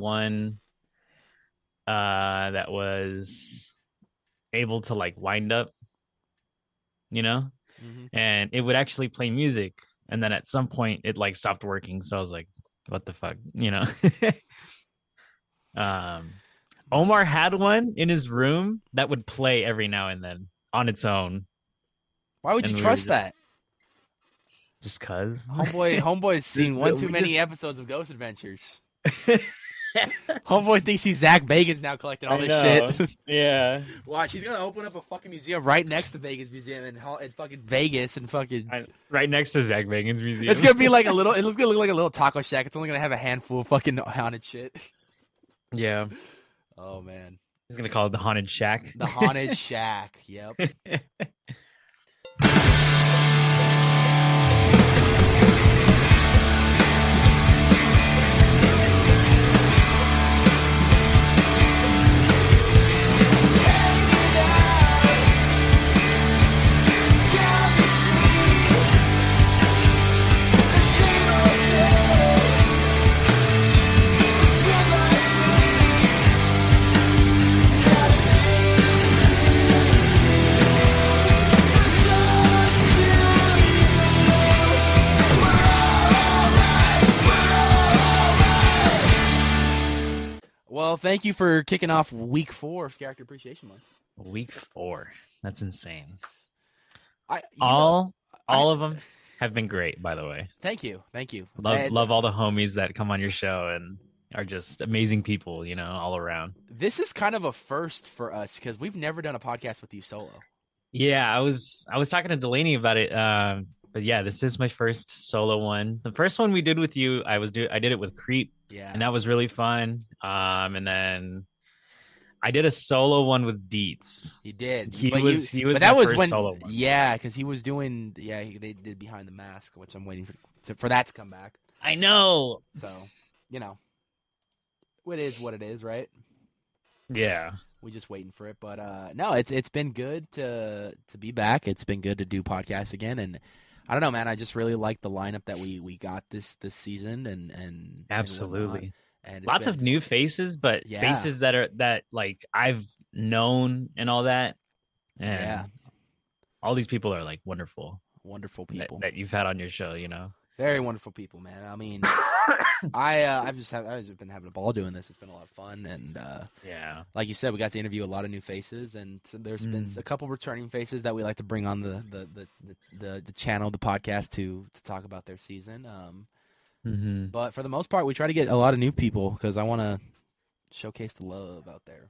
one uh that was able to like wind up, you know, Mhm. and it would actually play music. And then at some point it like stopped working. So I was like, what the fuck, you know? um Omar had one in his room that would play every now and then on its own, Why would And you we trust just- that? just cause. Homeboy, homeboy's seen one too many just- episodes of Ghost Adventures. Homeboy thinks he's Zak Bagans now collecting all I this know. shit. yeah. Watch, he's gonna open up a fucking museum right next to Vegas Museum in, in fucking Vegas and fucking. I- right next to Zak Bagans Museum. It's gonna be like a little. It's gonna look like a little taco shack. It's only gonna have a handful of fucking haunted shit. yeah. Oh man, He's gonna call it the Haunted Shack. the haunted shack. Yep. Well, thank you for kicking off week four of Scareactor Appreciation Month. Week four. That's insane. I you know, All I- all of them have been great, by the way. thank you, thank you. Love And love all the homies that come on your show and are just amazing people, you know, all around. This is kind of a first for us because we've never done a podcast with you solo. Yeah, I was I was talking to Delaney about it. Um, but yeah, this is my first solo one. The first one we did with you, I was do I did it with Creep, Yeah. and that was really fun. Um, and then I did a solo one with Deets. He did. He but was- you, he was but that was first when solo one. yeah, because he was doing yeah he, they did behind the mask, which I'm waiting for to, for that to come back. I know. So you know, it is what it is, right? Yeah. We're just waiting for it, but uh no, it's it's been good to to be back. It's been good to do podcasts again, and I don't know, man. I just really like the lineup that we we got this this season, and and and. Absolutely. And it's Lots been- of new faces, but Yeah. faces that are that like I've known and all that. And Yeah. all these people are like wonderful wonderful that, people. that you've had on your show, you know. Very wonderful people, man. I mean, I uh, I've just have, I've just been having a ball doing this. It's been a lot of fun, and uh, Yeah. like you said, we got to interview a lot of new faces, and so there's been Mm. a couple returning faces that we like to bring on the the the, the, the, the channel, the podcast to to talk about their season. Um, Mm-hmm. but for the most part, we try to get a lot of new people because I want to showcase the love out there.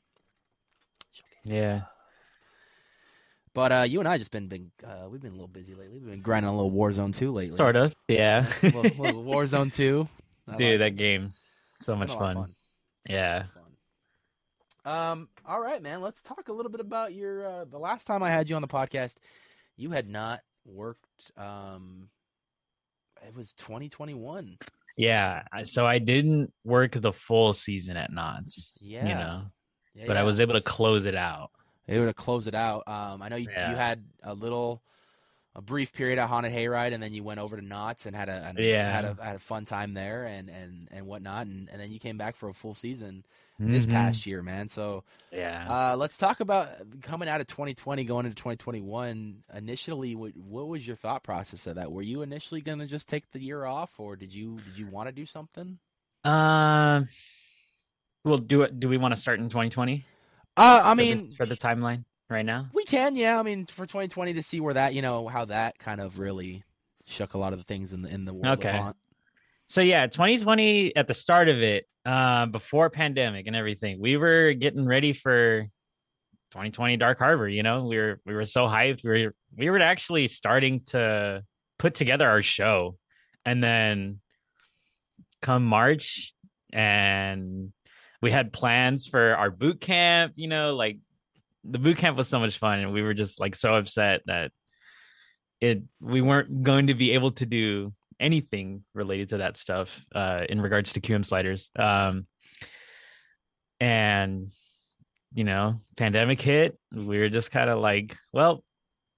Showcase the Yeah. love. But uh, you and I just been been uh, we've been a little busy lately. We've been grinding a little Warzone two lately. Sort of. Yeah. a little, little Warzone two. I Dude, that game. So much lot fun. Yeah. fun. Um. All right, man. Let's talk a little bit about your. Uh, the last time I had you on the podcast, you had not worked. Um. It was 2021. Yeah. So I didn't work the full season at Knott's. Yeah. You know, Yeah, but I was able to close it out. able to close it out. Um. I know you, Yeah. you had a little. A brief period at Haunted Hayride, and then you went over to Knott's and had a and Yeah. had a had a fun time there, and and and whatnot, and, and then you came back for a full season this Mhm. past year, man. So Yeah. Uh, let's talk about coming out of 2020, going into 2021. Initially, what, what was your thought process of that? Were you initially going to just take the year off, or did you did you want to do something? Um. well, do it. Do we want to start in 2020? Uh, I For the- mean, for the timeline right now. we can, yeah. I mean, for 2020 to see where that, you know, how that kind of really shook a lot of the things in the in the world Okay. So yeah, 2020 at the start of it, uh, before pandemic and everything, we were getting ready for 2020 Dark Harbor. You know, we were we were so hyped. We were we were actually starting to put together our show, and then come March, and we had plans for our boot camp. You know, like the boot camp was so much fun, and we were just like so upset that it we weren't going to be able to do anything related to that stuff uh in regards to QM sliders. Um and you know, pandemic hit, we were just kind of like, well,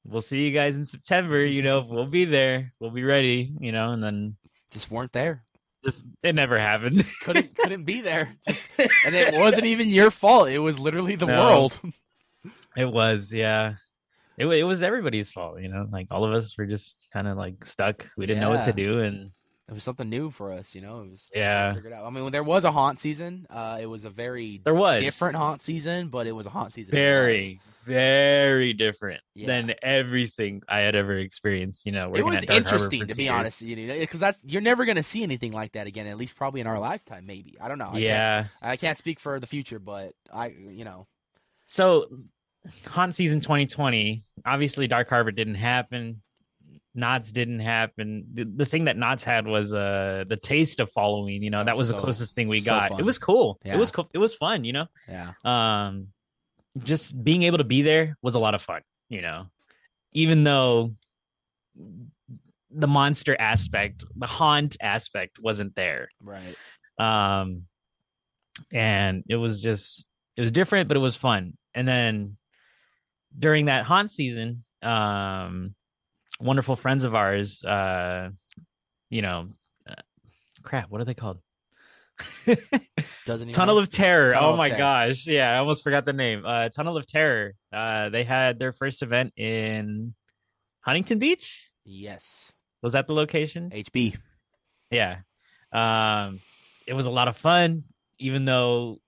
we'll see you guys in September, you know, we'll be there, we'll be ready, you know, and then Just weren't there. just it never happened. couldn't couldn't be there. Just, and it wasn't even your fault. It was literally the No. world. It was, yeah. It, it was everybody's fault, you know. Like all of us were just kind of like stuck. We didn't know what to Yeah. do, and It was something new for us, you know. It was Yeah. Figured out. I mean, when there was a haunt season. Uh, it was a very there was different haunt season, but it was a haunt season. very, very different Yeah. than everything I had ever experienced. You know, It working was at Dark Harbor interesting for to two be years. honest, you know, because that's you're never gonna see anything like that again. At least probably in our lifetime, maybe. I don't know. I can't, Yeah. I can't speak for the future, but I, you know, So, haunt season 2020. Obviously, Dark Harbor didn't happen. Knott's didn't happen. The, the thing that Knott's had was uh the taste of Halloween. You know, that was so- the closest thing we so got. fun. It was cool. Yeah. It was cool. It was fun. You know, yeah, um, just being able to be there was a lot of fun. You know, even though the monster aspect, the haunt aspect, wasn't there. right. um and it was just it was different but it was fun and then during that haunt season um wonderful friends of ours uh you know uh, crap what are they called? Doesn't even tunnel know? of terror. Tunnel oh of my Terror. gosh. Yeah i almost forgot the name. Uh tunnel of terror. Uh they had their first event in huntington beach. Yes, was that the location? HB. yeah. Um it was a lot of fun even though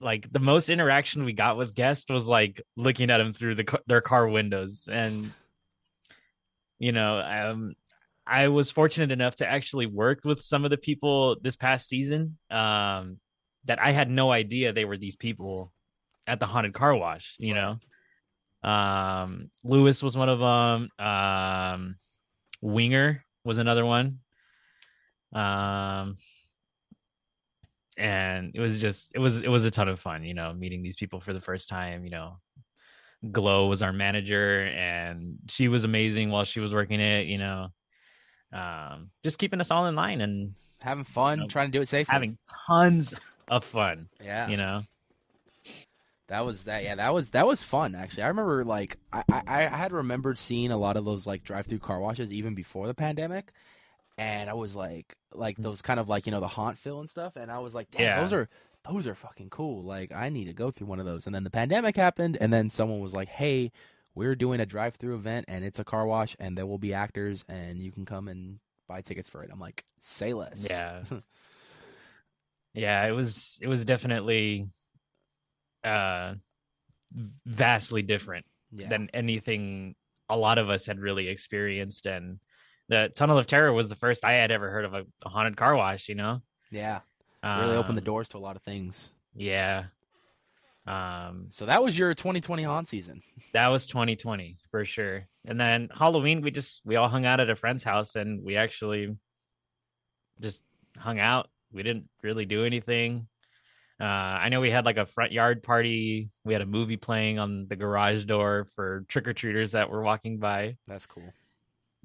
like the most interaction we got with guests was like looking at them through the their car windows. And you know um i was fortunate enough to actually work with some of the people this past season um that i had no idea they were these people at the haunted car wash you know? Um lewis was one of them um winger was another one. Um and it was just it was it was a ton of fun you know meeting these people for the first time you know glow was our manager and she was amazing while she was working it you know um just keeping us all in line and Having fun, Nope. trying to do it safely. having tons of fun yeah, you know That was that. Yeah, that was that was fun. Actually, I remember like I I, I had remembered seeing a lot of those like drive-through car washes even before the pandemic, and I was like like those kind of like you know the haunt fill and stuff, and I was like, damn, Yeah. those are those are fucking cool. Like I need to go through one of those. And then the pandemic happened, and then someone was like, hey, we're doing a drive-through event, and it's a car wash, and there will be actors, and you can come and buy tickets for it. I'm like, say less. yeah yeah it was it was definitely uh vastly different yeah. than anything a lot of us had really experienced and the tunnel of terror was the first i had ever heard of a, a haunted car wash you know yeah. Really opened the Um, doors to a lot of things. yeah um So that was your 2020 haunt season. that was 2020 for sure and then halloween we just we all hung out at a friend's house and we actually just hung out we didn't really do anything uh i know we had like a front yard party we had a movie playing on the garage door for trick-or-treaters that were walking by That's cool.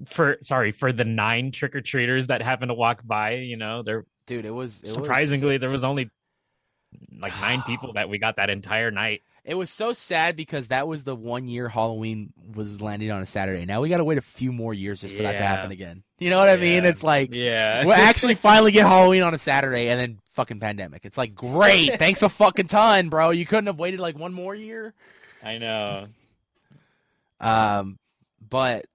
For sorry for the nine trick-or-treaters that happened to walk by you know there Dude, it was it surprisingly there was only like nine people that we got that entire night it was so sad because that was the one year Halloween was landing on a Saturday. Now we got to wait a few more years just for that to happen again. You know what I mean? It's like yeah we'll actually finally get Halloween on a Saturday and then fucking pandemic. It's like great, thanks a fucking ton, bro. You couldn't have waited like one more year. i know Um, but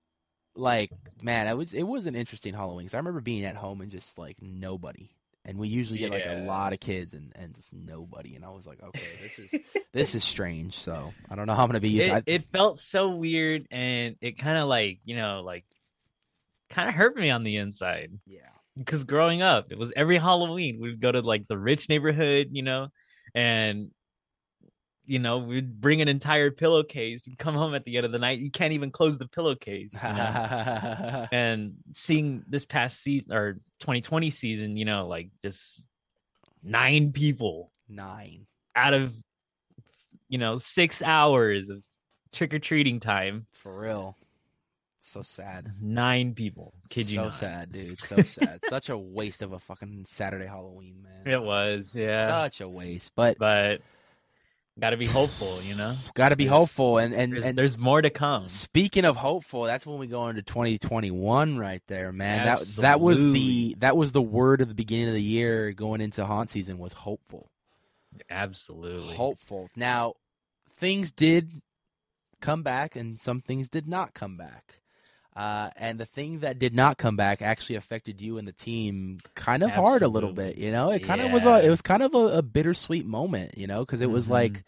like, man, it was it was an interesting Halloween. 'cause I remember being at home and just like nobody, and we usually get like a Yeah. lot of kids and and just nobody, and I was like, okay, this is this is strange. So I don't know how I'm gonna be used. it, I, it felt so weird and it kind of like you know like kind of hurt me on the inside yeah, because growing up it was every halloween we'd go to like the rich neighborhood you know and you know we'd bring an entire pillowcase we'd come home at the end of the night you can't even close the pillowcase you know? and seeing this past season or 2020 season you know like just nine people nine. out of you know six hours of trick-or-treating time For real. So sad. nine people kid you so sad, dude. So sad. Such a waste of a fucking Saturday Halloween, man. it was yeah Such a waste. But but got to be hopeful, you know. Got to be There's- hopeful, and and There's, and there's more to come. Speaking of hopeful, that's when we go into 2021 right there, man. That that was the that was the word of the beginning of the year going into haunt season was hopeful. Absolutely. Hopeful. Now, things did come back and some things did not come back. Uh, and the thing that did not come back actually affected you and the team kind of hard a little bit, you know? It kind of was a it was kind of a, a bittersweet moment, you know, cuz it was Mhm. like,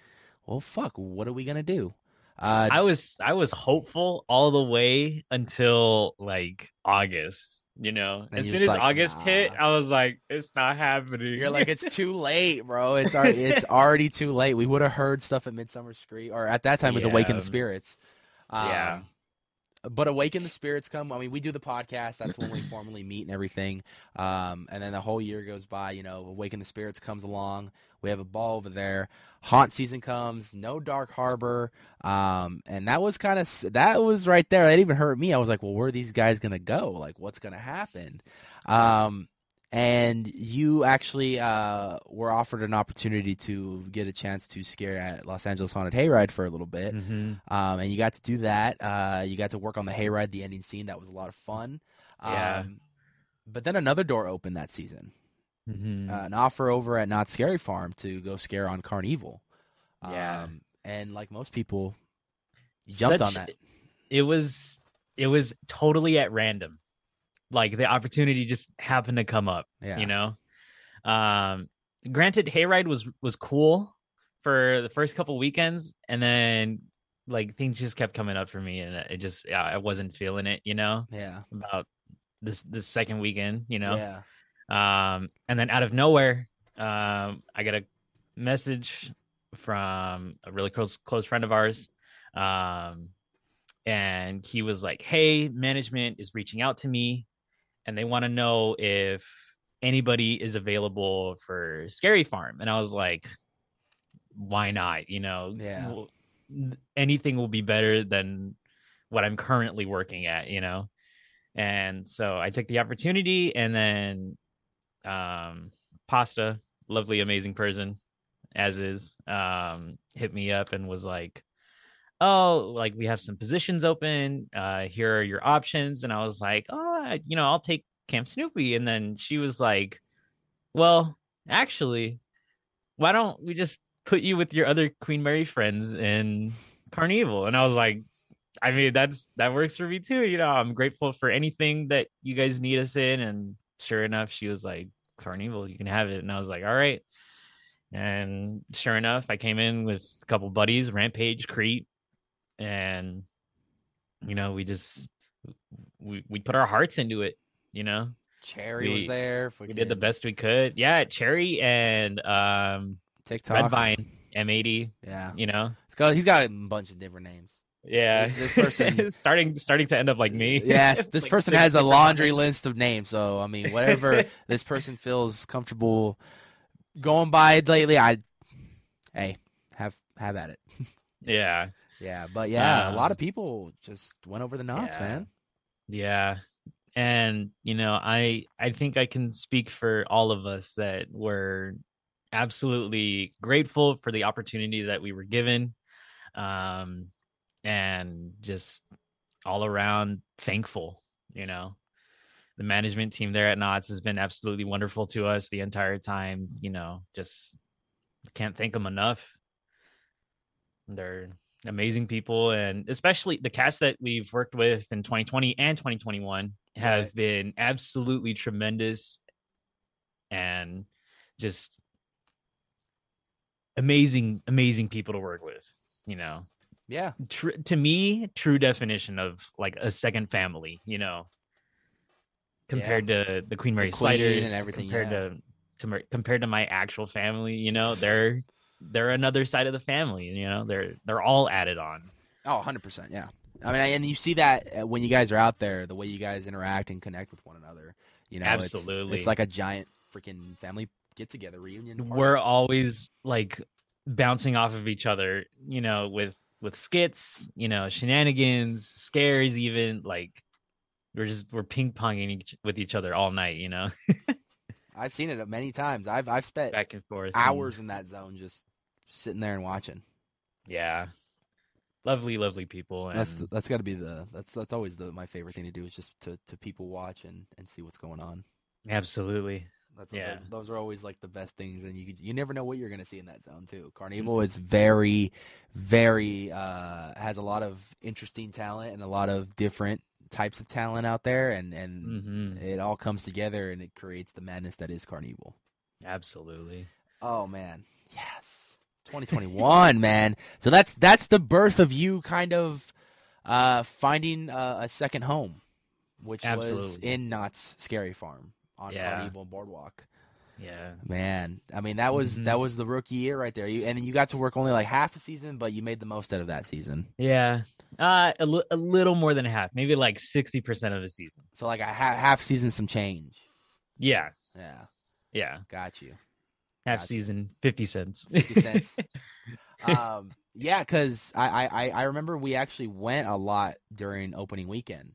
well, fuck, what are we going to do? Uh, I was I was hopeful all the way until like August. You know, as soon as like, August hit, I was like, "It's not happening." You're like, it's too late, bro. It's al- it's already too late. We would have heard stuff at Midsummer Scream, or at that time it was Awaken the Spirits. Um, Yeah. But Awaken the Spirits come. I mean, we do the podcast. That's when we formally meet and everything. Um, and then the whole year goes by. You know, Awaken the Spirits comes along. We have a ball over there. Haunt season comes. No Dark Harbor. Um, and that was kind of that was right there. That even hurt me. I was like, well, where are these guys gonna go? Like, what's gonna happen? Um, and you actually uh, were offered an opportunity to get a chance to scare at Los Angeles Haunted Hayride for a little bit, Mhm. um, and you got to do that. Uh, you got to work on the hayride, the ending scene. That was a lot of fun. Yeah. Um, but then another door opened that season. Mhm. Uh, an offer over at Knott's Scary Farm to go scare on Carnival. Yeah. Um, and like most people, you jumped on that. It was it was totally at random. Like the opportunity just happened to come up. Yeah. You know, um, granted, hayride was was cool for the first couple weekends, and then like things just kept coming up for me, and it just yeah, I wasn't feeling it. You know, Yeah. about this this second weekend. You know, Yeah. um, and then out of nowhere, um, I got a message from a really close close friend of ours, um, and he was like, "Hey, management is reaching out to me, and they want to know if anybody is available for Scary Farm." And I was like, "Why not? You know, Yeah. anything will be better than what I'm currently working at." You know. And so I took the opportunity and then um Pasta, lovely, amazing person, as is, um, hit me up and was like, Oh, like we have some positions open. Uh, here are your options. And I was like, Oh, you know, I'll take Camp Snoopy. And then she was like, Well, actually, why don't we just put you with your other Queen Mary friends in Carnival? And I was like, I mean, that's that works for me too. You know, I'm grateful for anything that you guys need us in. And sure enough, she was like, Carnival, you can have it. And I was like, all right. And sure enough, I came in with a couple buddies, Rampage, Crete, and you know, we just we we put our hearts into it, you know. Cherry was We- there. We did the best we could. Yeah, Cherry and um TikTok. Red Vine, M80, Yeah. you know. It's got, he's got a bunch of different names. Yeah. This- this person- starting starting to end up like me. Yes, this Like person has a laundry list of names. So I mean, whatever this person feels comfortable going by lately, I hey have have at it. Yeah. Yeah, but yeah, a Um, lot of people just went over the Knott's, yeah. man. Yeah. And you know, I I think I can speak for all of us that we're absolutely grateful for the opportunity that we were given. Um and just all around thankful, you know. The management team there at Knott's has been absolutely wonderful to us the entire time, you know, just can't thank them enough. They're amazing people and especially the cast that we've worked with in 2020 and 2021 have Right. been absolutely tremendous and just amazing amazing people to work with you know Yeah, tr- to me true definition of like a second family you know compared to the queen mary Queen sliders and everything, compared yeah. to to compared to my actual family you know they're they're another side of the family you know they're they're all added on oh, 100 percent. Yeah, I mean, and you see that uh, when you guys are out there, the way you guys interact and connect with one another. You know, it's- Absolutely. it's, like a giant freaking family get together reunion. party. we're always like bouncing off of each other you know with with skits you know shenanigans scares even like we're just we're ping-ponging each, with each other all night you know I've seen it many times. I've I've spent back and forth and- hours in that zone just sitting there and watching. Yeah. Lovely, lovely people. And That's that's got to be the that's that's always the my favorite thing to do is just to to people watch and and see what's going on. absolutely. That's Yeah. those, those are always like the best things, and you you never know what you're gonna see in that zone too. Carnival is very, very uh, has a lot of interesting talent and a lot of different types of talent out there, and and hmm it all comes together and it creates the madness that is Carnival. Absolutely. Oh man, yes, 2021, man. So that's that's the birth of you kind of uh, finding uh, a second home, which was in Knott's Scary Farm on Yeah. Carnival Boardwalk. Yeah. Man, I mean that was that Mhm. was the rookie year right there. You, and you got to work only like half a season, but you made the most out of that season. Yeah. Uh, a, little more than half, maybe like 60% of the season. So like a ha- half season, some change. Yeah. Yeah, Yeah. got you. Half Gotcha. season, 50 cents. 50 cents. um, yeah, because I, I I- remember we actually went a lot during opening weekend,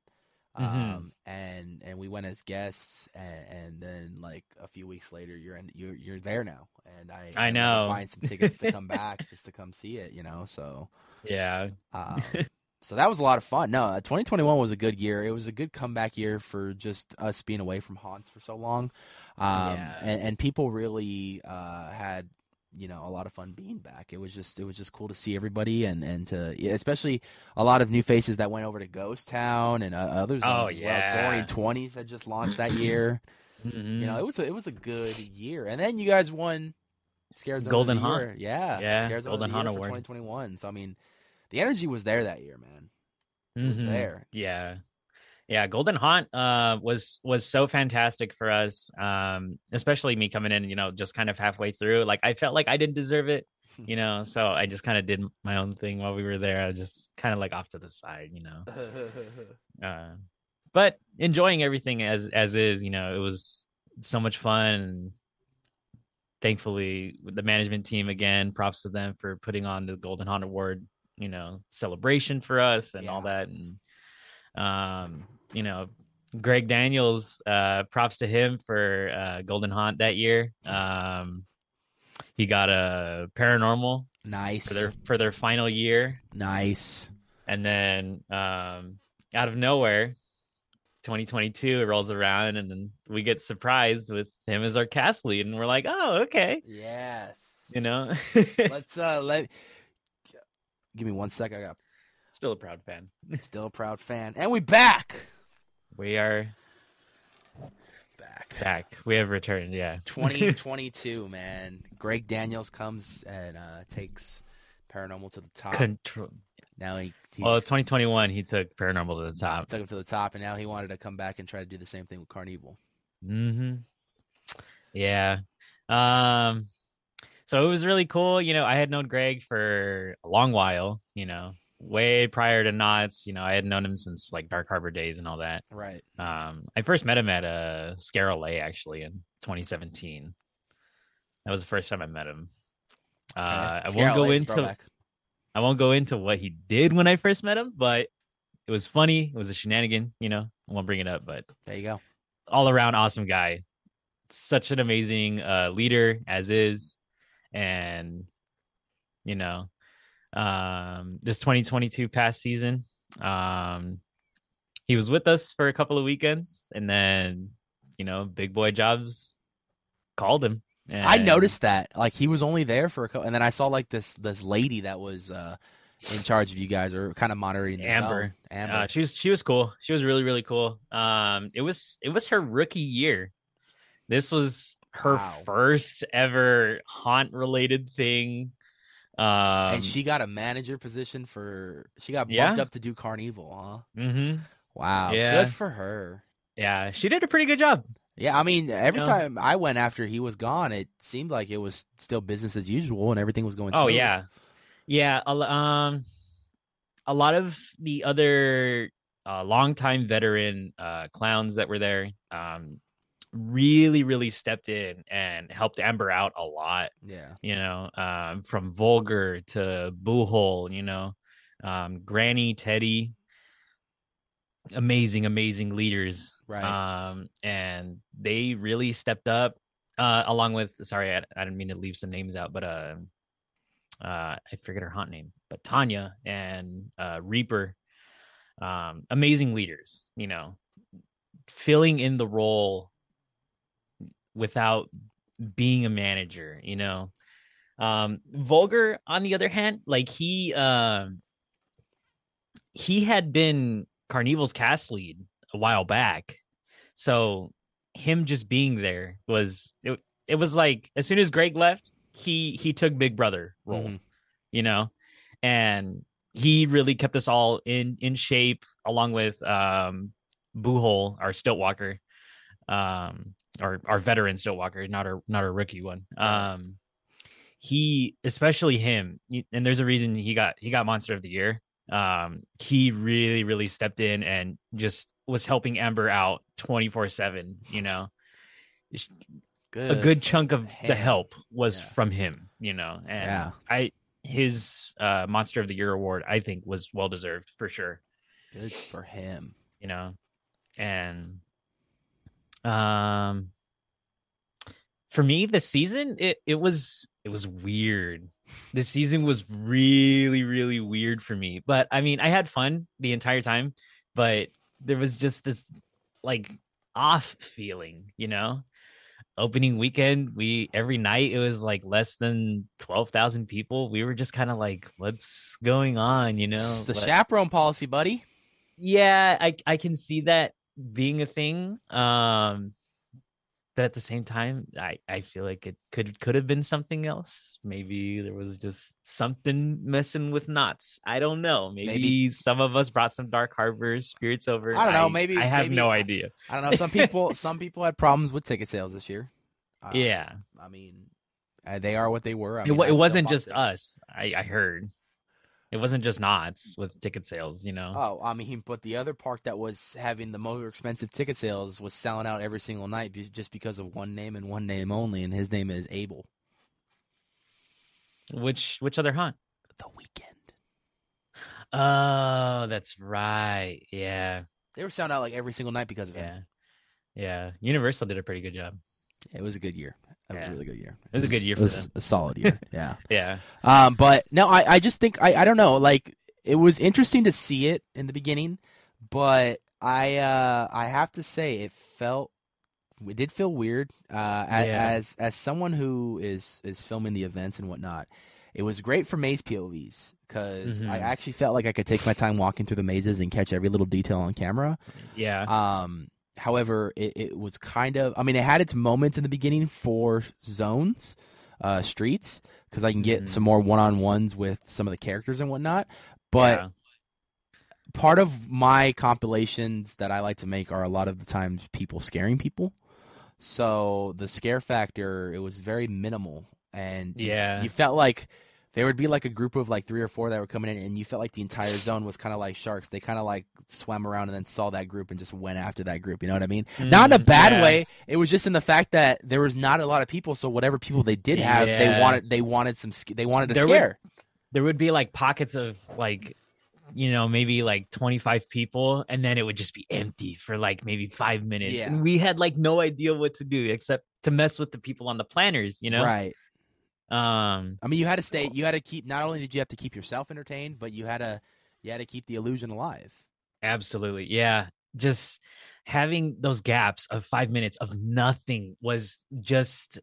um, Mhm. and and we went as guests, and, and then like a few weeks later, you're in you're you're there now, and I I know. buying some tickets to come back just to come see it, you know, so. yeah. Um, so that was a lot of fun. No, uh, 2021 was a good year. It was a good comeback year for just us being away from haunts for so long, um, Yeah. and, and people really uh, had you know a lot of fun being back. It was just it was just cool to see everybody and and to especially a lot of new faces that went over to Ghost Town and uh, others. Oh, as yeah. well. Goring Twenties had just launched that year. Mhm. You know, it was a, it was a good year, and then you guys won Scares Golden of the Haunt. Year. Yeah, Yeah, Scares Golden of the Year Haunt for Award. 2021. So I mean, the energy was there that year, man. It was Mhm. there. Yeah. Yeah, Golden Haunt uh was was so fantastic for us. Um especially me coming in, you know, just kind of halfway through. Like I felt like I didn't deserve it, you know, so I just kind of did my own thing while we were there. I was just kind of like off to the side, you know. Uh but enjoying everything as as is, you know, it was so much fun thankfully the management team again, props to them for putting on the Golden Haunt Award, you know, celebration for us and all that and um you know greg daniels uh props to him for uh golden haunt that year um he got a paranormal nice. for their for their final year nice. and then um out of nowhere 2022 it rolls around and then we get surprised with him as our cast lead and we're like oh okay Yes. you know Let's uh let give me one sec. I got still a proud fan still a proud fan, and we back. we are Back. back we have returned yeah 2022, man. Greg Daniels comes and uh takes paranormal to the top. control now he he's, well 2021 he took paranormal to the top took him to the top, and now he wanted to come back and try to do the same thing with Carnival. Mm hmm Yeah. Um so it was really cool. You know, I had known Greg for a long while, you know, way prior to Knott's. You know, I had known him since like Dark Harbor days and all that. Right. Um I first met him at a Scare LA actually in 2017. That was the first time I met him. Uh I won't go into I won't go into what he did when I first met him, but it was funny. It was a shenanigan, you know. I won't bring it up, but There you go. all around awesome guy. Such an amazing uh, leader as is, and you know, um, this 2022 past season, um, he was with us for a couple of weekends, and then you know, Big Boy Jobs called him. I noticed that. Like he was only there for a couple, and then I saw like this this lady that was uh in charge of you guys or kind of monitoring Amber. Amber. Uh, she was she was cool. She was really really cool. Um, it was it was her rookie year. This was her Wow. first ever haunt related thing. Um, and she got a manager position for. She got bumped Yeah. up to do Carnival, huh? Mm-hmm. Wow. Yeah. Good for her. yeah, she did a pretty good job. Yeah, I mean, every Yeah. time I went after he was gone, it seemed like it was still business as usual and everything was going. Oh yeah, yeah. a Um, a lot of the other uh, longtime veteran uh, clowns that were there, um, really really stepped in and helped Amber out a lot. yeah, you know, um, from Vulgar to Boohole, you know, um, Granny, Teddy, amazing, amazing leaders. right. Um, and they really stepped up, uh, along with, sorry, I, I didn't mean to leave some names out, but, uh, uh, I forget her haunt name, but Tanya and uh, Reaper, um, amazing leaders. You know, filling in the role without being a manager. You know, um, Vulgar on the other hand, like he um, he had been Carnival's cast lead a while back, so him just being there was it, it was like as soon as Greg left, he he took Big Brother role, Mhm. you know, and he really kept us all in in shape along with um Buhol, our stilt walker, um our our veteran stilt walker, not our not our rookie one. Um he especially him and there's a reason he got he got monster of the year um he really really stepped in and just was helping amber out 24 7 you know Good. a good chunk of the help was Yeah. from him you know and Yeah. i his uh monster of the year award i think was well deserved for sure Good for him. you know and um for me this season it it was it was weird. This season was really really weird for me but i mean i had fun the entire time but there was just this like off feeling you know? Opening weekend we every night it was like less than 12,000 people. We were just kind of like what's going on? You know? It's the chaperone policy, buddy. yeah i i can see that being a thing um but at the same time i i feel like it could could have been something else. Maybe there was just something messing with Knott's. I don't know. Maybe, Maybe- some of us brought some dark harbor spirits over. I don't know, maybe- i have maybe- no idea. I don't know. Some people, some people had problems with ticket sales this year. Uh, yeah I mean, uh, they are what they were. I it, mean, wa- I it wasn't just us i i heard it wasn't just Knott's with ticket sales you know Oh, I mean, but the other park that was having the most expensive ticket sales was selling out every single night just because of one name and one name only, and his name is Abel. which which other haunt The Weeknd. oh that's right yeah They were selling out like every single night because of Yeah. him. Yeah. Universal did a pretty good job. It was a good year. It was a really good year. It was a good year It for was them. a solid year. yeah. Yeah. Um, but no, I, I just think I, I don't know. Like it was interesting to see it in the beginning, but I uh I have to say it felt it did feel weird. Uh, Yeah. as as someone who is is filming the events and whatnot, it was great for maze POVs because I Mhm. actually felt like I could take my time walking through the mazes and catch every little detail on camera. Yeah. Um, however, it, it was kind of, I mean, it had its moments in the beginning for zones, uh, streets, because I can get Mhm. some more one on ones with some of the characters and whatnot. But Yeah. part of my compilations that I like to make are a lot of the times people scaring people. So the scare factor, it was very minimal. And you- Yeah. you felt like there would be like a group of like three or four that were coming in, and you felt like the entire zone was kind of like sharks. They kind of like swam around and then saw that group and just went after that group. You know what I mean? Not in a Mhm, bad yeah. way. It was just in the fact that there was not a lot of people. So whatever people they did have, they wanted they wanted some they wanted a There would- scare. There would be like pockets of like, you know, maybe like 25 people, and then it would just be empty for like maybe five minutes. Yeah. And we had like no idea what to do except to mess with the people on the planners, you know? Right. Um, I mean, you had to stay. You had to keep. Not only did you have to keep yourself entertained, but you had to you had to keep the illusion alive. absolutely. Yeah. Just having those gaps of five minutes of nothing was just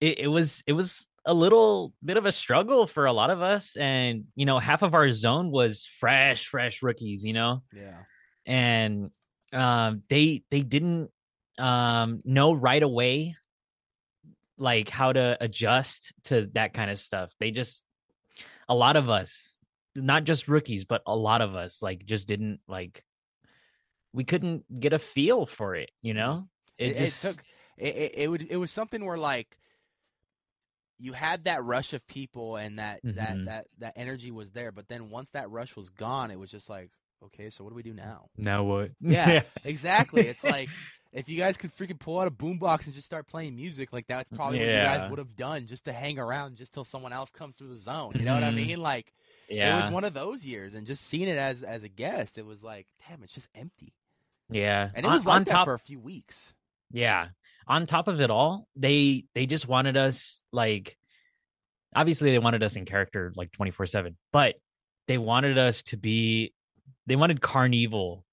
it, it was it was a little bit of a struggle for a lot of us and you know half of our zone was fresh fresh rookies you know Yeah. and um they they didn't um know right away like how to adjust to that kind of stuff they just a lot of us not just rookies but a lot of us like just didn't like we couldn't get a feel for it you know It, it, just it took. It, it, would. It was something where like you had that rush of people and that that Mhm. that that energy was there, but then once that rush was gone, it was just like, okay, so what do we do now? now what Yeah, exactly. It's like if you guys could freaking pull out a boombox and just start playing music, like that's probably what you guys would have done just to hang around just till someone else comes through the zone. You know what I Mhm. mean? Like yeah it was one of those years, and just seeing it as as a guest, it was like, damn, it's just empty. yeah And it On- was like on top for a few weeks. Yeah. On top of it all, they they just wanted us like obviously they wanted us in character like 24 7 but they wanted us to be they wanted carnival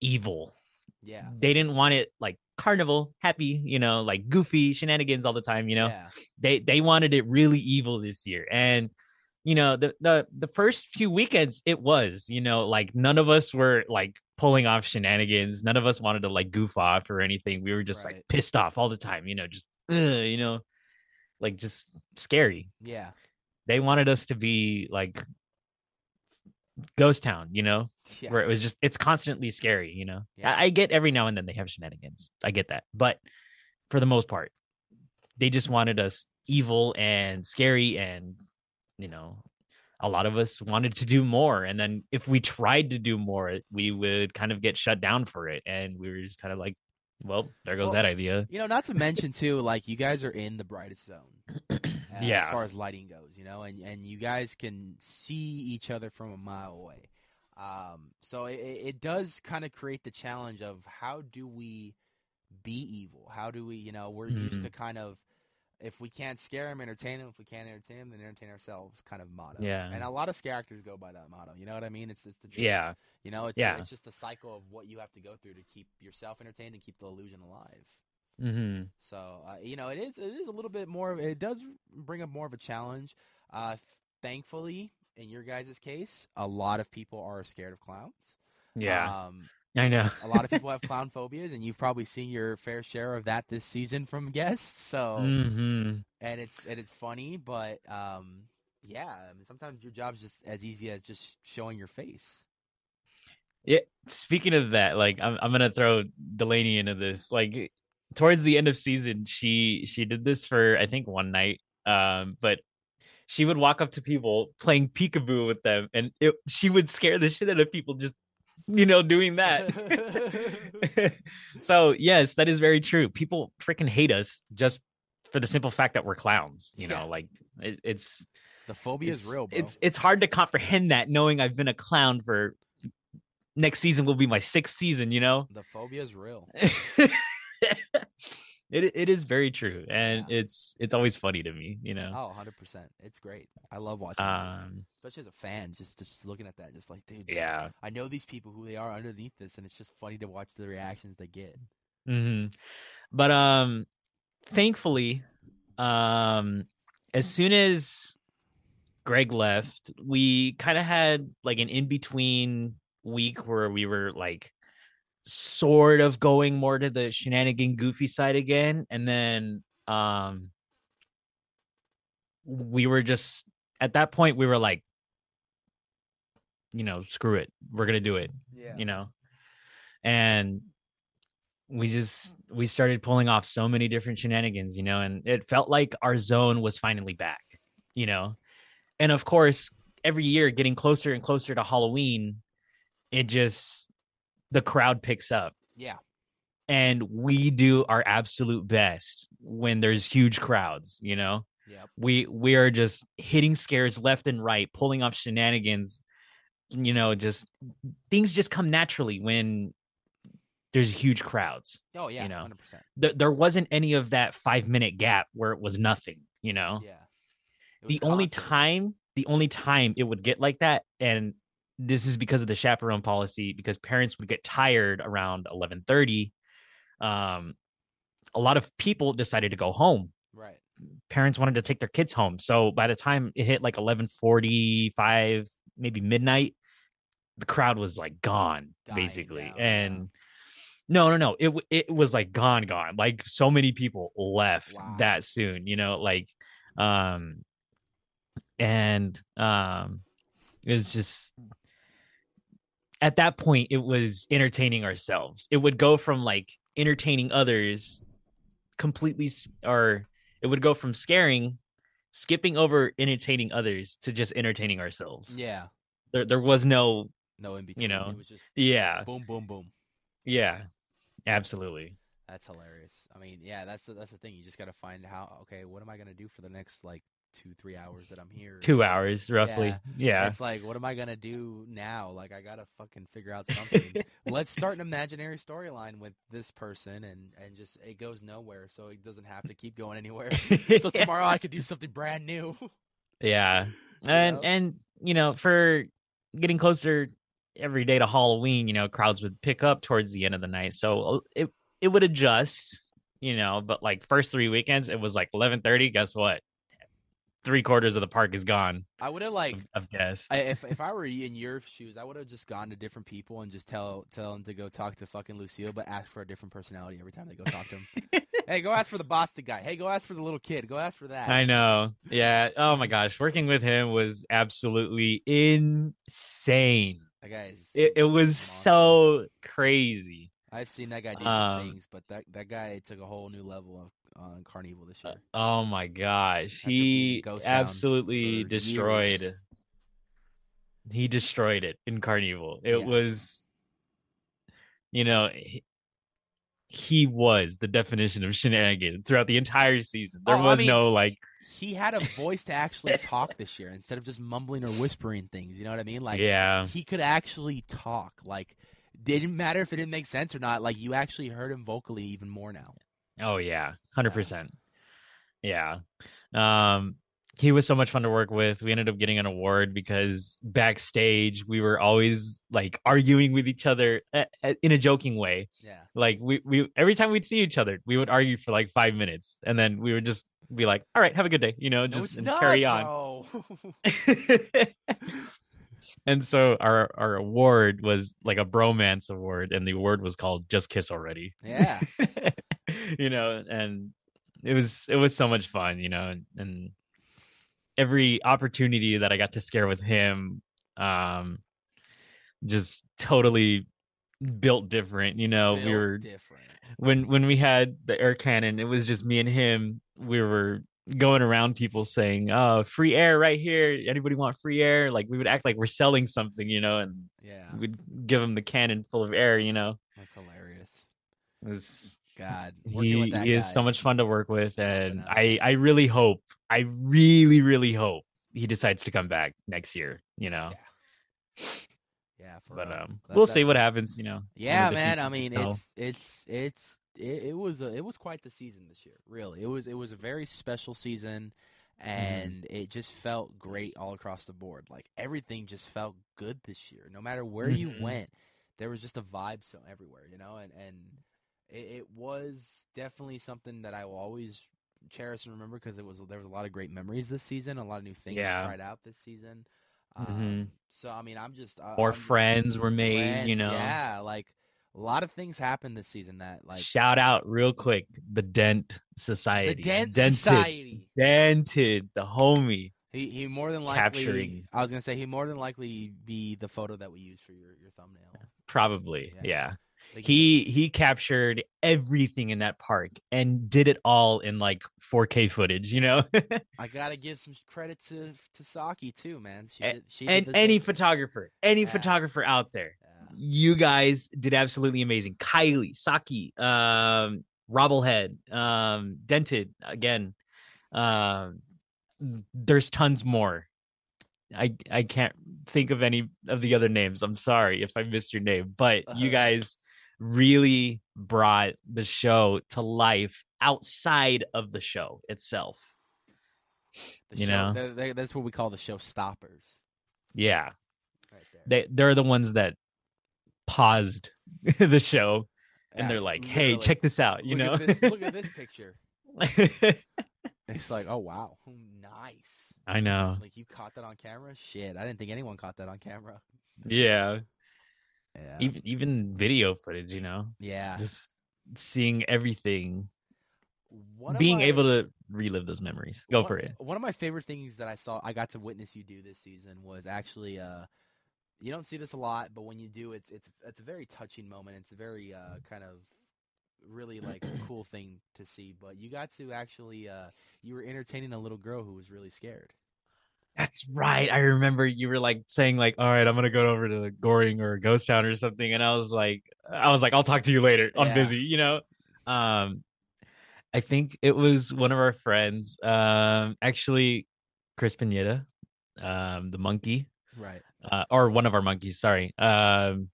evil Yeah. they didn't want it like carnival happy you know like goofy shenanigans all the time you know Yeah. they they wanted it really evil this year and you know the the the first few weekends it was you know like none of us were like pulling off shenanigans none of us wanted to like goof off or anything we were just like pissed off all the time you know just "Ugh," you know like just scary Yeah. they wanted us to be like ghost town you know Yeah. where it was just it's constantly scary you know Yeah. I, I get every now and then they have shenanigans i get that but for the most part they just wanted us evil and scary and you know a lot of us wanted to do more and then if we tried to do more we would kind of get shut down for it and we were just kind of like well there goes Well, that idea You know, not to mention too, like you guys are in the brightest zone. uh, Yeah. As far as lighting goes, you know, and and you guys can see each other from a mile away. Um, so it, it does kind of create the challenge of how do we be evil? How do we, you know, we're used Mhm. to kind of if we can't scare them, entertain them. If we can't entertain them, then entertain ourselves. Kind of motto. Yeah. And a lot of characters go by that motto. You know what I mean? It's it's the yeah You know, it's Yeah. it's just a cycle of what you have to go through to keep yourself entertained and keep the illusion alive. hmm So uh, you know, it is it is a little bit more. of It does bring up more of a challenge. Uh, thankfully, in your guys' case, a lot of people are scared of clowns. yeah Um, i know a lot of people have clown phobias, and you've probably seen your fair share of that this season from guests. So hmm and it's and it's funny, but um, yeah, I mean, sometimes your job's just as easy as just showing your face. Yeah. Speaking of that, like I'm I'm gonna throw Delaney into this. Like towards the end of season, she she did this for I think one night. Um, but she would walk up to people playing peekaboo with them, and it, she would scare the shit out of people just you know doing that. so yes, that is very true. People freaking hate us just for the simple fact that we're clowns. You know, Yeah. like it, it's The phobia is real, bro. It's it's hard to comprehend that knowing I've been a clown for next season will be my sixth season, you know? the phobia is real. it it is very true. And Yeah. it's it's always funny to me, you know. Oh, 100 percent. It's great. I love watching. it. Um especially as a fan, just just looking at that, just like, dude, yeah. I know these people who they are underneath this, and it's just funny to watch the reactions they get. hmm But um thankfully, um as soon as Greg left, we kind of had like an in-between week where we were like sort of going more to the shenanigan goofy side again. And then um we were just at that point we were like, you know, screw it. We're gonna do it Yeah, you know and we just we started pulling off so many different shenanigans you know and it felt like our zone was finally back you know and of course every year getting closer and closer to halloween it just the crowd picks up. Yeah, and we do our absolute best when there's huge crowds you know? Yep, we we are just hitting scares left and right pulling off shenanigans you know just things just come naturally when there's huge crowds oh yeah, You know. hundred percent. Th- there wasn't any of that five minute gap where it was nothing you know? Yeah, the only time the only time it would get like that and this is because of the chaperone policy because parents would get tired around 11:30 um a lot of people decided to go home right? parents wanted to take their kids home. So by the time it hit like 11:45, maybe midnight, the crowd was like gone Dying basically. down, yeah. and no, no, no. It it was like gone gone. Like so many people left Wow. that soon, you know, like um and um it was just at that point it was entertaining ourselves. It would go from like entertaining others completely or it would go from scaring skipping over entertaining others to just entertaining ourselves Yeah, there, there was no no in between. You know, it was just yeah boom, boom, boom. yeah absolutely That's hilarious. I mean, yeah, that's the, that's the thing. You just got to find how. Okay, what am I gonna do for the next like two three hours that I'm here. Two hours roughly. Yeah. It's like, what am I gonna do now? Like, I gotta fucking figure out something. Let's start an imaginary storyline with this person, and and just it goes nowhere, so it doesn't have to keep going anywhere. so tomorrow I could do something brand new. Yeah. And know? and you know, for getting closer every day to Halloween, you know, crowds would pick up towards the end of the night. So uh, it it would adjust, you know, but like first three weekends it was like 11:30, guess what? Three quarters of the park is gone I would have like of guests. I, if if I were in your shoes, I would have just gone to different people and just tell tell them to go talk to fucking Lucille, but ask for a different personality every time they go talk to him. hey, go ask for the Boston guy. Hey, go ask for the little kid. Go ask for that. I know. Yeah. Oh my gosh, working with him was absolutely insane. That guy is. It, it was monster. so crazy. I've seen that guy do um, some things, but that that guy took a whole new level of on Carnival this uh, year. Oh my gosh, After being in he absolutely destroyed. years. He destroyed it in Carnival. It Yeah. was, you know, he, he was the definition of shenanigans throughout the entire season. There Oh, I was mean, no like, He had a voice to actually talk this year instead of just mumbling or whispering things. You know what I mean? Like yeah, he could actually talk. Like didn't matter if it didn't make sense or not. Like you actually heard him vocally even more now. oh yeah, hundred percent, yeah. Um, he was so much fun to work with. We ended up getting an award because backstage we were always like arguing with each other uh, uh, in a joking way. Yeah. like we we every time we'd see each other we would argue for like five minutes and then we would just be like all right have a good day you know just and not, carry on and so our our award was like a bromance award and the award was called just kiss already yeah. you know and it was it was so much fun you know and, and every opportunity that i got to scare with him um just totally built different you know we were different. when when we had the air cannon it was just me and him we were going around people saying oh free air right here anybody want free air like we would act like we're selling something you know and Yeah. we'd give them the cannon full of air you know That's hilarious. it was God. he, with that he is so much fun to work with and i i really hope i really really hope he decides to come back next year you know Yeah. Yeah, for but real. um That- we'll see what happens you know Yeah, man. I mean, tell. it's it's it's it, it was a, it was quite the season this year. Really, it was it was a very special season, Mm-hmm. and it just felt great all across the board. Like everything just felt good this year. No matter where you Mhm. went, there was just a vibe so everywhere, you know. And and it, it was definitely something that I will always cherish and remember because it was there was a lot of great memories this season, a lot of new things Yeah. tried out this season. Um, so I mean, I'm just I- more friends were made you know Yeah, like a lot of things happened this season that like shout out real quick the dent society the Dent dented Society. dented the homie He he more than likely Capturing. I was gonna say he more than likely be the photo that we use for your, your thumbnail. probably Yeah. yeah. He he captured everything in that park and did it all in like 4k footage you know I gotta give some credit to to Saki too, man. She did, she and any same. photographer any Yeah. photographer out there Yeah. you guys did absolutely amazing kylie saki um robblehead um dented again um there's tons more i i can't think of any of the other names i'm sorry if i missed your name but you Uh-huh. guys really brought the show to life outside of the show itself The you show- know? that's what we call the show stoppers. yeah Right there. they they're the ones that paused the show and Yeah, they're like hey check this out you know At this, look at this picture. It's like, oh wow, nice. i know Like you caught that on camera? Shit, I didn't think anyone caught that on camera. yeah Yeah. even even video footage you know yeah. just seeing everything One being my- able to relive those memories go one- for it One of my favorite things that I saw, I got to witness you do this season was actually, uh, you don't see this a lot, but when you do, it's it's it's a very touching moment. It's a very uh, kind of really like cool thing to see. But you got to actually, uh, you were entertaining a little girl who was really scared. That's right i remember you were like saying like all right i'm gonna go over to goring or ghost town or something and i was like i was like i'll talk to you later i'm Yeah. busy you know um i think it was one of our friends um actually Chris Pineda, um, the monkey, Right. uh, or one of our monkeys. Sorry. Um,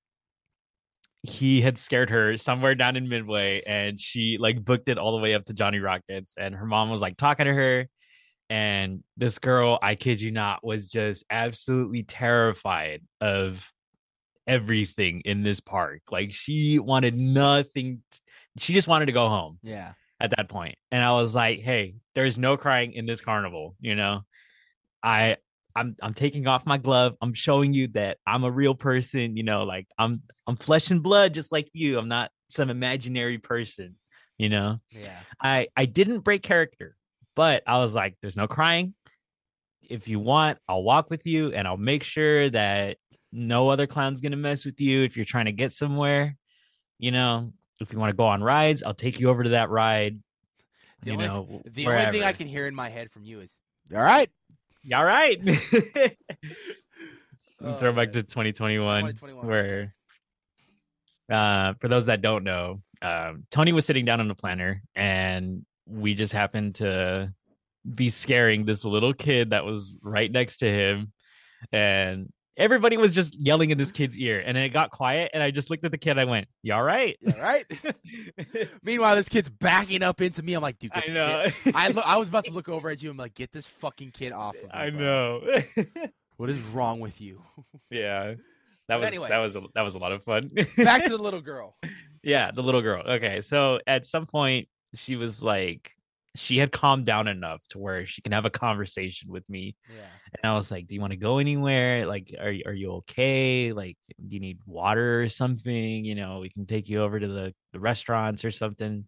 he had scared her somewhere down in Midway, and she like booked it all the way up to Johnny Rockets, and her mom was like talking to her, and this girl, I kid you not, was just absolutely terrified of everything in this park. Like she wanted nothing. t- she just wanted to go home Yeah. at that point. And I was like, hey, there's no crying in this carnival, you know. I I'm I'm taking off my glove. I'm showing you that I'm a real person, you know, like I'm I'm flesh and blood just like you. I'm not some imaginary person, you know. Yeah. I I didn't break character, but I was like, there's no crying. If you want, I'll walk with you and I'll make sure that no other clown's gonna mess with you if you're trying to get somewhere. You know, if you want to go on rides, I'll take you over to that ride. The you only- know, The only thing I can hear in my head from you is, "All right." All right. Oh, Throw back to 2021, 2021. where, uh, for those that don't know, um, Tony was sitting down on a planner, and we just happened to be scaring this little kid that was right next to him, and everybody was just yelling in this kid's ear, and then it got quiet, and I just looked at the kid, I went, "You all right?" All right. Meanwhile, this kid's backing up into me. I'm like, dude, I know. I, lo- I was about to look over at you. I'm like, get this fucking kid off of me. I bro. know. What is wrong with you? yeah. That But was anyway. that was a, that was a lot of fun. Back to the little girl. yeah, the little girl. Okay, so at some point she was like she had calmed down enough to where she can have a conversation with me. Yeah. And I was like, "Do you want to go anywhere? Like are you- are you okay? Like do you need water or something? You know, we can take you over to the the restaurants or something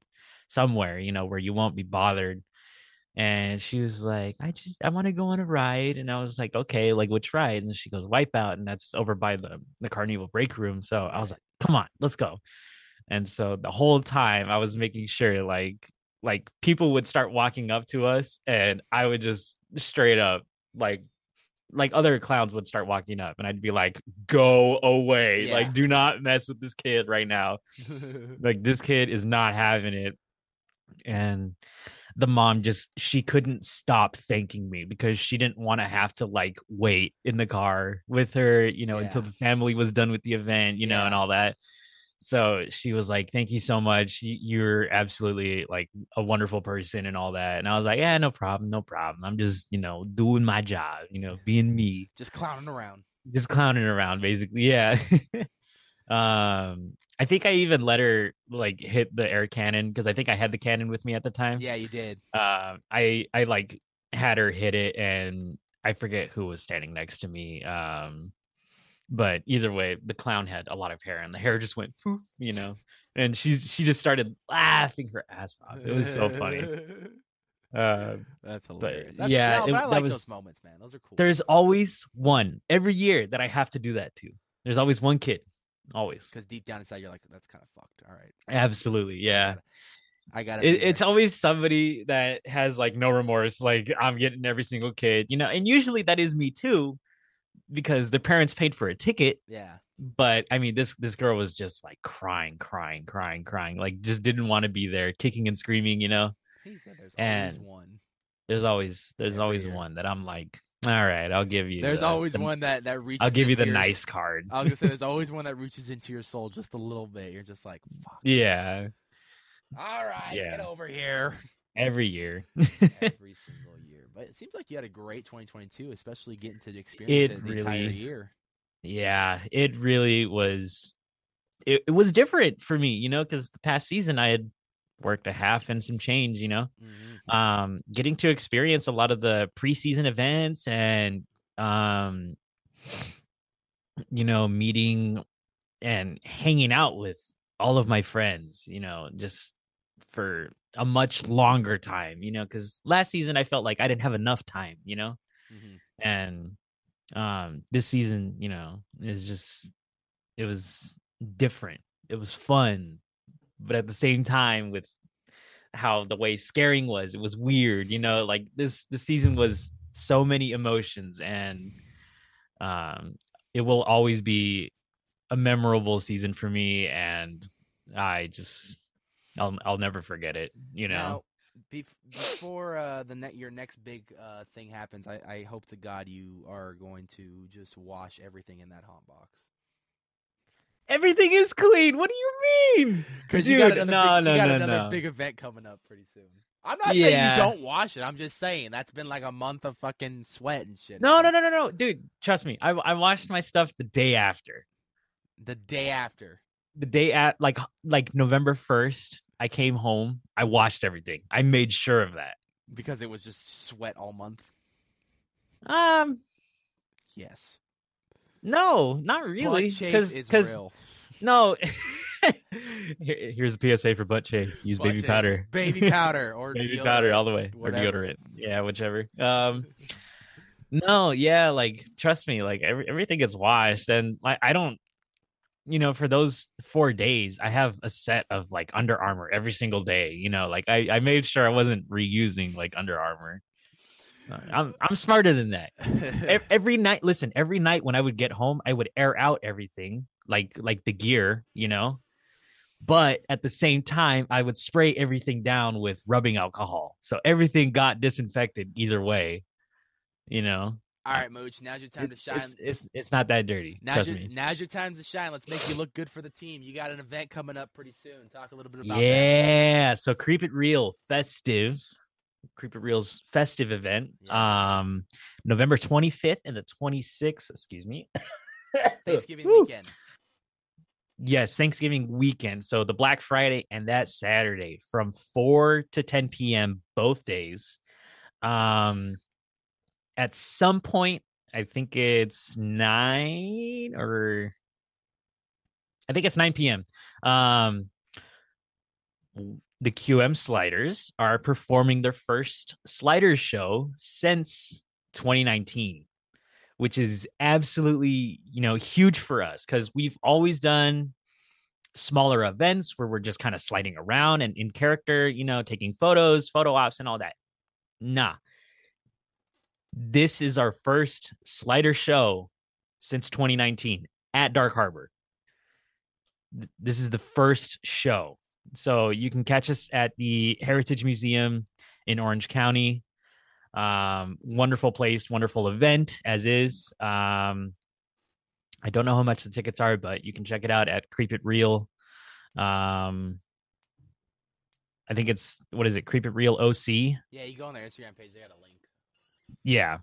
somewhere, you know, where you won't be bothered." And she was like, I just I want to go on a ride. And I was like, okay, like which ride? And she goes, Wipeout, and that's over by the the carnival break room. So I was like, come on, let's go. And so the whole time I was making sure like like people would start walking up to us and I would just straight up like like other clowns would start walking up and I'd be like, go away. Yeah. Like, do not mess with this kid right now. Like this kid is not having it. And the mom just she couldn't stop thanking me because she didn't want to have to like wait in the car with her you know until the family was done with the event you know and all that so she was like thank you so much. You- you're absolutely like a wonderful person and all that. And i was like yeah no problem no problem. I'm just you know doing my job you know being me. Just clowning around. just clowning around basically yeah. Um i think i even let her like hit the air cannon because i think i had the cannon with me at the time. Yeah, you did. uh i i like had her hit it and i forget who was standing next to me um but either way the clown had a lot of hair and the hair just went poof you know and she's she just started laughing her ass off it was so funny uh That's hilarious. That's, yeah, no, it- but I that like was- those moments, man. Those are cool. there's always one every year that i have to do that too there's always one kid always because deep down inside you're like, that's kind of fucked. All right. Absolutely, yeah. I got It, it's always somebody that has like no remorse. Like I'm getting every single kid, you know, and usually that is me too, because the parents paid for a ticket. yeah. But I mean, this this girl was just like crying, crying, crying, crying, like just didn't want to be there, kicking and screaming. You know, there's always And one. there's always there's Every always year. one that I'm like, all right, I'll give you. There's the- always the- one that that reaches. I'll give you the your- nice card. I was gonna say there's always one that reaches into your soul just a little bit. You're just like, fuck. Yeah, All right, get over here. every year. Every single it seems like you had a great 2022, especially getting to experience It it, the entire year. yeah it really was it, it was different for me you know because the past season i had worked a half and some change you know Mhm. um getting to experience a lot of the preseason events and um you know meeting and hanging out with all of my friends you know just for a much longer time you know because last season i felt like i didn't have enough time you know? Mhm. and um this season you know is just it was different. It was fun but at the same time with how the way scaring was it was weird you know? Like this the season was so many emotions and um it will always be a memorable season for me and i just i'll i'll never forget it you know Now, Bef- before uh, the ne- your next big uh, thing happens, I-, I hope to God you are going to just wash everything in that haunt box. Everything is clean. What do you mean? Because you got another, no, big, no, you got no, another no. big event coming up pretty soon. I'm not saying you don't wash it. I'm just saying that's been like a month of fucking sweat and shit. No, no, no, no, no, dude. Trust me. I I watched my stuff the day after. The day after. The day at like like November first. I came home. I washed everything. I made sure of that. Because it was just sweat all month. Um, Yes. no, not really. Because because real. no. Here- Here's a PSA for butt chafe. Use Butt baby powder. Baby powder or baby powder all the way whatever. or deodorant. Yeah, whichever. Um, no, yeah, like trust me, like every, everything gets washed, and like I don't, you know, for those four days, I have a set of like Under Armour every single day. You know, like I I made sure I wasn't reusing like Under Armour. Uh, I'm I'm smarter than that. Every night, listen, every night when I would get home, I would air out everything, like like the gear, you know. But at the same time, I would spray everything down with rubbing alcohol, so everything got disinfected either way. You know, all right, Mooch. Now's your time it's, to shine. it's it's it's not that dirty. Now's Trust your, me. now's your time to shine. Let's make you look good for the team. You got an event coming up pretty soon. Talk a little bit about that. Yeah, so Creep It Real festive, Creep It Real's festive event, Yes. um, November 25th and the 26th. Excuse me. Thanksgiving weekend. Yes, Thanksgiving weekend. So the Black Friday and that Saturday from 4 to 10 p.m. both days. Um at some point, I think it's 9 or I think it's 9 p.m. Um the QM Sliders are performing their first Sliders show since 2019 which is absolutely you know huge for us because we've always done smaller events where we're just kind of sliding around and in character you know taking photos photo ops and all that nah this is our first slider show since 2019 at dark harbor. This is the first show. So you can catch us at the heritage museum in orange county. Um wonderful place wonderful event as is. Um i don't know how much the tickets are but you can check it out at creep it real. Um i think it's what is it? Creep it real oc Yeah, you go on their Instagram page. They got a link. Yeah.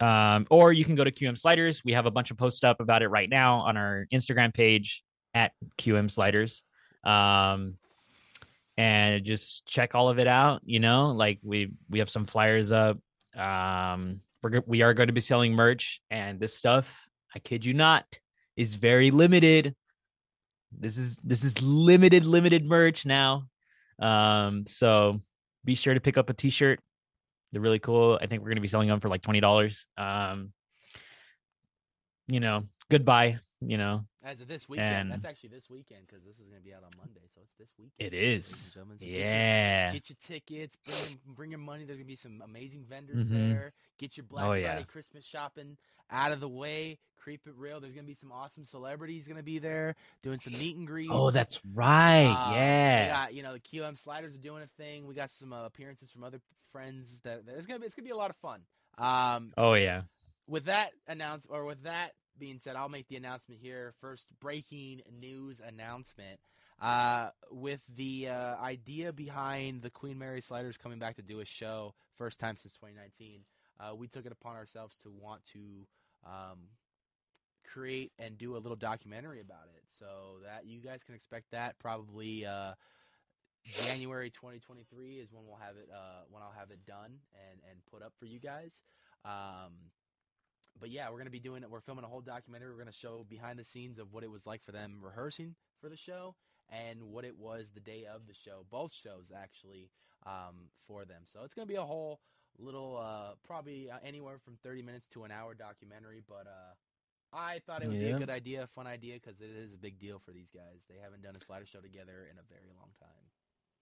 Um or you can go to qm sliders. We have a bunch of posts up about it right now on our instagram page at qm sliders. Um and just check all of it out you know like we we have some flyers up. Um we're we are going to be selling merch and this stuff i kid you not is very limited. This is this is limited limited merch now. Um so be sure to pick up a t-shirt they're really cool. I think we're going to be selling them for like $20 um you know goodbye you know As of this weekend, And- that's actually this weekend because this is going to be out on Monday, so it's this weekend. It is. ladies is and gentlemen. So get your- yeah Get your tickets, bring, bring your money. There's gonna be some amazing vendors Mhm. there. Get your Black Oh, Friday yeah. Christmas shopping out of the way. Creep it real. There's gonna be some awesome celebrities gonna be there doing some meet and greets. oh that's right we yeah got, you know the QM sliders are doing a thing. We got some uh, appearances from other friends. That, that it's gonna be it's gonna be a lot of fun. Um, oh yeah with that announce or with that being said, I'll make the announcement here. First breaking news announcement. Uh, with the uh, idea behind the Queen Mary Sliders coming back to do a show, first time since 2019, uh, we took it upon ourselves to want to um, create and do a little documentary about it. So that you guys can expect that probably uh, January 2023 is when we'll have it. Uh, when I'll have it done and and put up for you guys. Um, but yeah, we're gonna be doing it. We're filming a whole documentary. We're gonna show behind the scenes of what it was like for them rehearsing for the show and what it was the day of the show. Both shows actually um, for them. So it's gonna be a whole little, uh, probably uh, anywhere from 30 minutes to an hour documentary. But uh, I thought it would be a good idea, a fun idea, because it is a big deal for these guys. They haven't done a slider show together in a very long time.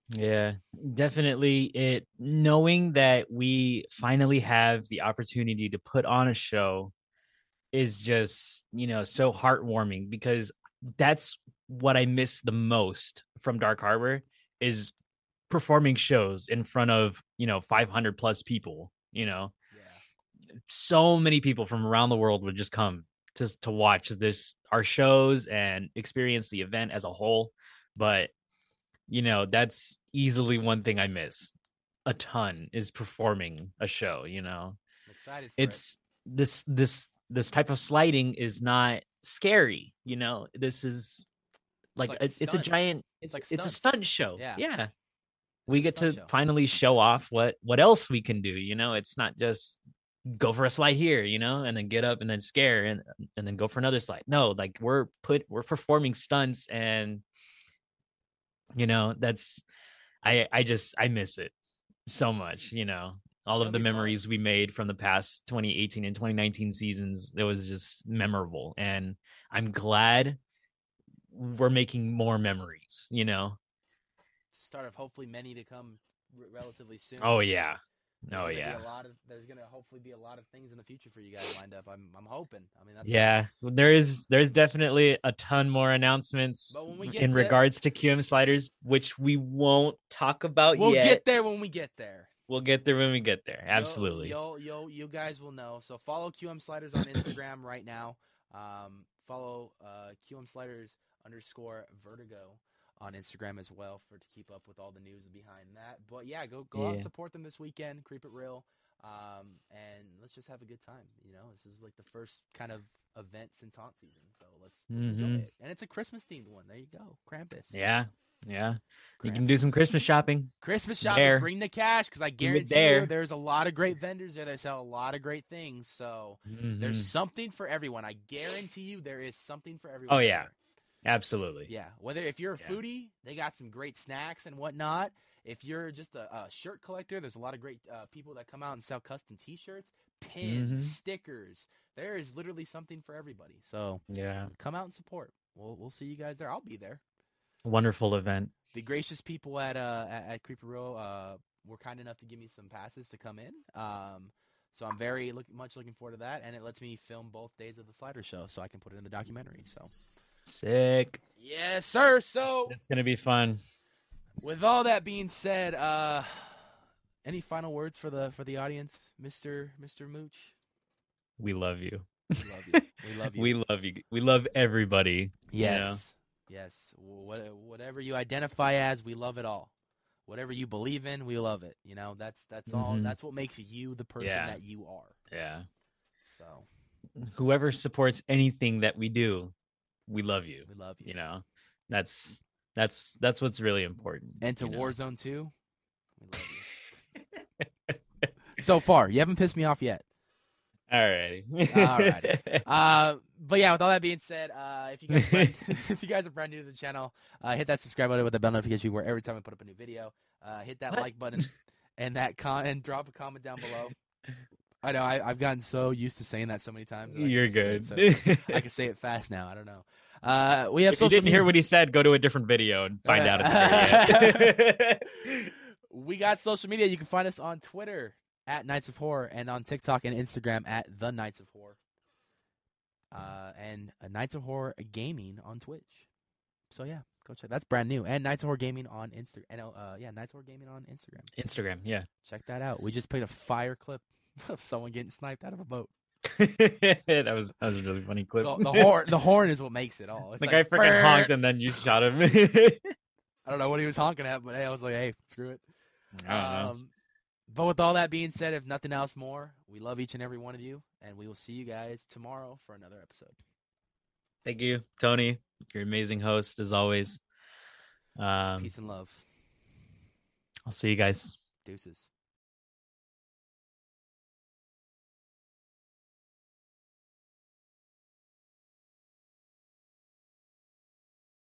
Yeah, definitely. It knowing that we finally have the opportunity to put on a show is just, you know, so heartwarming because that's what I miss the most from Dark Harbor is performing shows in front of you know 500 plus people you know Yeah. so many people from around the world would just come to to watch this our shows and experience the event as a whole but you know that's easily one thing i miss a ton is performing a show you know? I'm excited for it. it's this this this type of sliding is not scary you know? This is like, like a, it's a giant it's like it's a stunt show Yeah. yeah. We get to show. finally show off what what else we can do you know? It's not just go for a slide here you know and then get up and then scare and and then go for another slide. No like we're put we're performing stunts and you know that's i i just i miss it so much you know all It's of the be fun. memories we made from the past 2018 and 2019 seasons it was just memorable and i'm glad we're making more memories you know start of hopefully many to come r- relatively soon. oh yeah There's oh yeah a lot of there's gonna hopefully be a lot of things in the future for you guys lined up. I'm I'm hoping. I mean yeah there is there's definitely a ton more announcements But when we get in to- regards to qm sliders which we won't talk about yet. We'll get there when we get there. we'll get there when we get there absolutely You'll, you'll, you guys will know. So follow QM Sliders on Instagram right now. Um, follow uh, QM Sliders underscore Vertigo on Instagram as well for to keep up with all the news behind that. But yeah, go go out and support them this weekend. Creep it real. Um, and let's just have a good time. You know, this is like the first kind of event since haunt season, so let's, let's enjoy Mhm. it. And it's a Christmas themed one. There you go, Krampus. yeah yeah you can do some christmas shopping Christmas shopping. There. Bring the cash because I guarantee there. you, there's a lot of great vendors there that sell a lot of great things. So there's Mhm. something for everyone. I guarantee you, there is something for everyone. Oh, yeah. there. Absolutely yeah. Whether if you're a Yeah. foodie, they got some great snacks and whatnot. If you're just a, a shirt collector, there's a lot of great uh, people that come out and sell custom T-shirts, pins, Mhm. stickers. There is literally something for everybody. So yeah come out and support. We'll we'll see you guys there. I'll be there. wonderful event the gracious people at uh at, at Creep It Real uh were kind enough to give me some passes to come in. Um, so I'm very look, much looking forward to that, and it lets me film both days of the Slider Show, so I can put it in the documentary. So sick yes, sir. So it's gonna be fun with all that being said, uh, any final words for the for the audience, Mister Mister Mooch? we love you We love you. We love you. we love you we love everybody you know? Yes. Yes. What, whatever you identify as, we love it all. Whatever you believe in, we love it. You know, that's that's all. Mhm. That's what makes you the person Yeah. that you are. yeah So whoever supports anything that we do we love you we love you. you know that's that's that's what's really important and to you know? Warzone Two, we love you. so far, you haven't pissed me off yet. Alrighty. Alrighty. Uh, but yeah, with all that being said, uh, if you guys are brand, if you guys are brand new to the channel, uh, hit that subscribe button with the bell notification where every time I put up a new video. Uh, hit that What? like button and that con and drop a comment down below. I know I, I've gotten so used to saying that so many times. You're good. so- I can say it fast now. I don't know. Uh, we have if you didn't media. hear what he said, go to a different video and find out at the very we got social media. You can find us on Twitter at Knights of Horror and on TikTok and Instagram at the Knights of Horror. Uh, and Knights of Horror Gaming on Twitch. So yeah, go check. That's brand new. And Knights of Horror Gaming on Instagram. And uh, yeah, Knights of Horror Gaming on Instagram. Instagram, yeah. Check that out. We just played a fire clip of someone getting sniped out of a boat. that was that was a really funny clip. The, the horn, the horn is what makes it all. It's the like, guy freaking "Brrr." honked and then you shot him. I don't know what he was honking at, but hey, I was like, hey, screw it. I don't know. Um, but with all that being said, if nothing else more, we love each and every one of you, and we will see you guys tomorrow for another episode. Thank you, Tony. You're an amazing host as always. Um, Peace and love. I'll see you guys. Deuces.